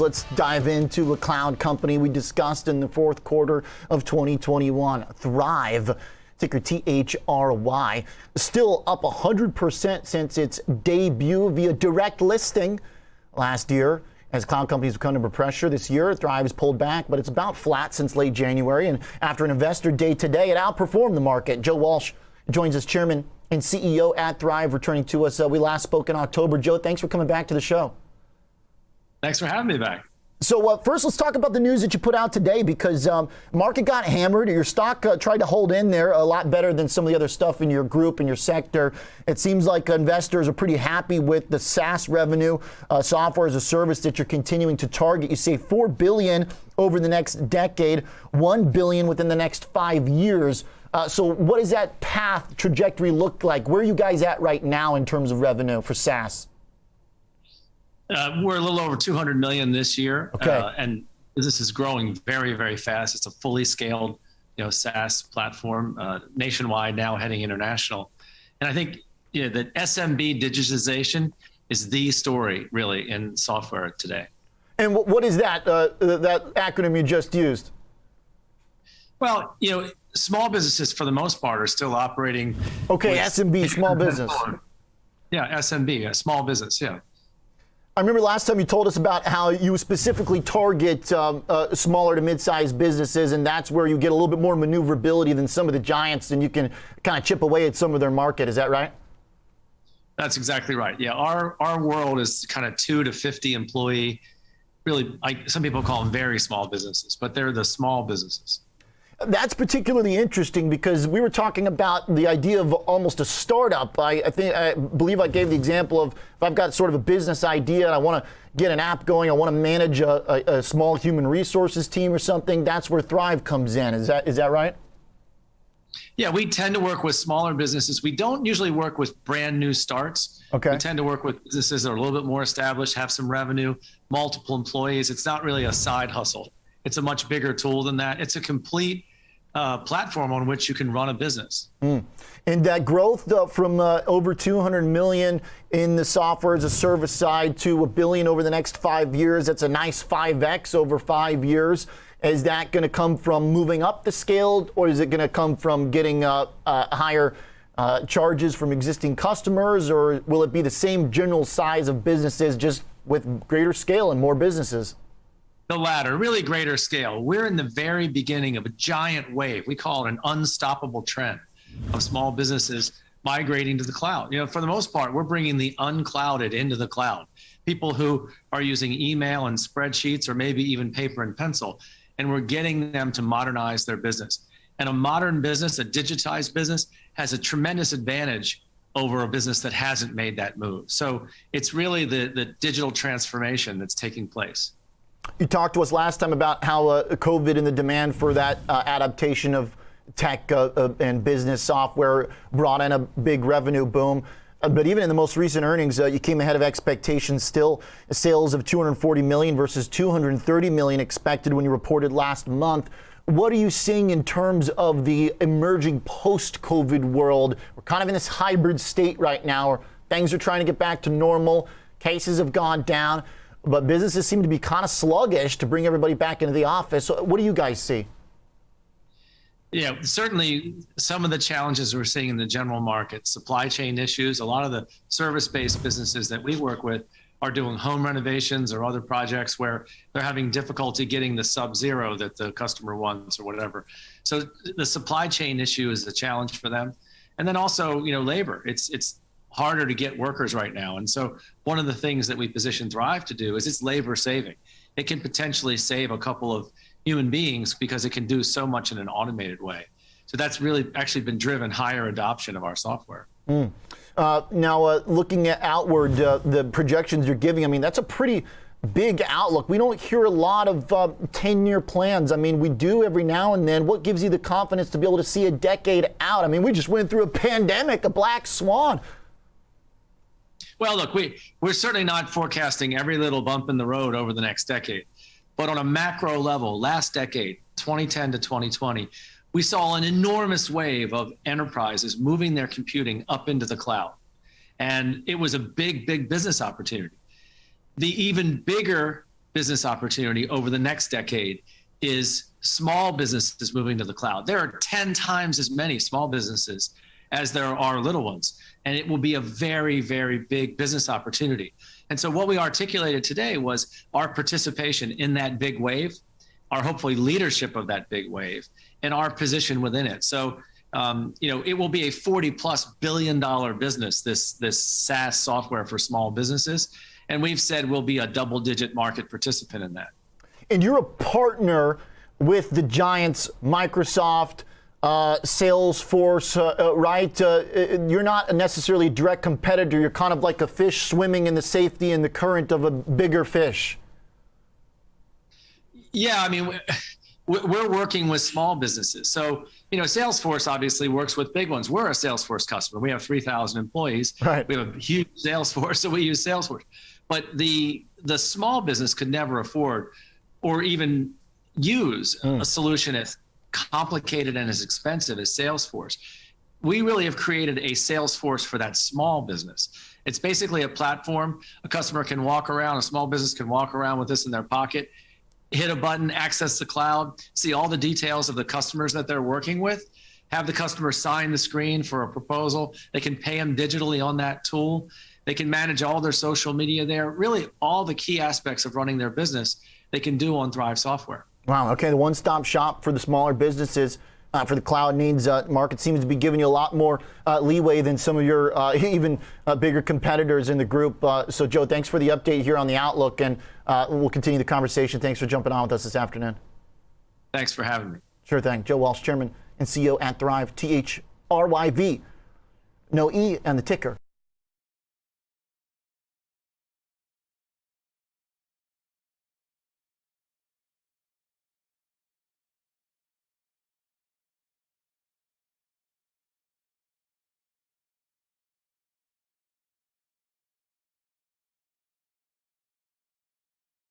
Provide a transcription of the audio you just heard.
Let's dive into a cloud company we discussed in the fourth quarter of 2021, Thryv, ticker THRY, still up 100% since its debut via direct listing last year. As cloud companies have come under pressure this year, Thryv has pulled back, but it's about flat since late January. And after an investor day today, it outperformed the market. Joe Walsh joins us, chairman and CEO at Thryv, returning to us. Uh, we last spoke in October. Joe, thanks for coming back to the show. Thanks for having me back. So uh, first, let's talk about the news that you put out today because um, market got hammered. Your stock uh, tried to hold in there a lot better than some of the other stuff in your group and your sector. It seems like investors are pretty happy with the SaaS revenue, uh, software as a service that you're continuing to target. You say four billion over the next decade, one billion within the next five years. Uh, so, what does that path trajectory look like? Where are you guys at right now in terms of revenue for SaaS? Uh, we're a little over 200 million this year, okay. uh, and business is growing very, very fast. It's a fully scaled, you know, SaaS platform uh, nationwide now, heading international. And I think yeah, that SMB digitization is the story really in software today. And what is that uh, that acronym you just used? Well, you know, small businesses for the most part are still operating. Okay, SMB, small business. Yeah, SMB, a small business. Yeah. I remember last time you told us about how you specifically target um, uh, smaller to mid-sized businesses, and that's where you get a little bit more maneuverability than some of the giants, and you can kind of chip away at some of their market. Is that right? That's exactly right. Yeah, our our world is kind of two to fifty employee. Really, I, some people call them very small businesses, but they're the small businesses. That's particularly interesting because we were talking about the idea of almost a startup. I, I, think I believe I gave the example of if I've got sort of a business idea and I want to get an app going, I want to manage a, a, a, small human resources team or something. That's where Thryv comes in. Is that is that right? Yeah, we tend to work with smaller businesses. We don't usually work with brand new starts. Okay. We tend to work with businesses that are a little bit more established, have some revenue, multiple employees. It's not really a side hustle. It's a much bigger tool than that. It's a complete uh, platform on which you can run a business. Mm. And that growth uh, from uh, over 200 million in the software as a service side to a billion over the next five years, that's a nice 5x over five years. Is that going to come from moving up the scale, or is it going to come from getting uh, uh, higher uh, charges from existing customers, or will it be the same general size of businesses just with greater scale and more businesses? The latter, really greater scale. We're in the very beginning of a giant wave. We call it an unstoppable trend of small businesses migrating to the cloud. You know, for the most part, we're bringing the unclouded into the cloud. People who are using email and spreadsheets or maybe even paper and pencil, and we're getting them to modernize their business. And a modern business, a digitized business, has a tremendous advantage over a business that hasn't made that move. So it's really the, the digital transformation that's taking place. You talked to us last time about how uh, COVID and the demand for that uh, adaptation of tech uh, uh and business software brought in a big revenue boom. Uh, but even in the most recent earnings, uh, you came ahead of expectations. Still, sales of 240 million versus 230 million expected when you reported last month. What are you seeing in terms of the emerging post-COVID world? We're kind of in this hybrid state right now, where things are trying to get back to normal. Cases have gone down but businesses seem to be kind of sluggish to bring everybody back into the office. So what do you guys see? Yeah, certainly some of the challenges we're seeing in the general market, supply chain issues, a lot of the service based businesses that we work with are doing home renovations or other projects where they're having difficulty getting the sub zero that the customer wants or whatever. So the supply chain issue is a challenge for them. And then also, you know, labor. It's it's harder to get workers right now. And so one of the things that we position Thryv to do is it's labor saving. It can potentially save a couple of human beings because it can do so much in an automated way. So that's really actually been driven higher adoption of our software. Mm. Uh, now, uh, looking at outward, uh, the projections you're giving, I mean, that's a pretty big outlook. We don't hear a lot of 10 uh, year plans. I mean, we do every now and then. What gives you the confidence to be able to see a decade out? I mean, we just went through a pandemic, a black swan. Well, look, we we're certainly not forecasting every little bump in the road over the next decade, but on a macro level, last decade, 2010 to 2020, we saw an enormous wave of enterprises moving their computing up into the cloud, and it was a big, big business opportunity. The even bigger business opportunity over the next decade is small businesses moving to the cloud. There are 10 times as many small businesses as there are little ones. And it will be a very, very big business opportunity. And so, what we articulated today was our participation in that big wave, our hopefully leadership of that big wave, and our position within it. So, um, you know, it will be a 40 plus billion dollar business, this, this SaaS software for small businesses. And we've said we'll be a double digit market participant in that. And you're a partner with the giants, Microsoft, uh, Salesforce, uh, uh, right? Uh, uh, you're not necessarily a direct competitor. You're kind of like a fish swimming in the safety and the current of a bigger fish. Yeah, I mean, we're working with small businesses. So, you know, Salesforce obviously works with big ones. We're a Salesforce customer. We have 3,000 employees. Right. We have a huge Salesforce, so we use Salesforce. But the the small business could never afford or even use mm. a solution as complicated and as expensive as Salesforce. We really have created a Salesforce for that small business. It's basically a platform. A customer can walk around, a small business can walk around with this in their pocket, hit a button, access the cloud, see all the details of the customers that they're working with, have the customer sign the screen for a proposal. They can pay them digitally on that tool. They can manage all their social media there. Really, all the key aspects of running their business they can do on Thryv software. Wow. Okay. The one-stop shop for the smaller businesses. Uh, for the cloud needs uh, market seems to be giving you a lot more uh, leeway than some of your uh, even uh, bigger competitors in the group. Uh, so, Joe, thanks for the update here on the outlook, and we'll continue the conversation. Thanks for jumping on with us this afternoon. Thanks for having me. Sure thing. Joe Walsh, Chairman and CEO at Thryv, T H R Y V, no E, and the ticker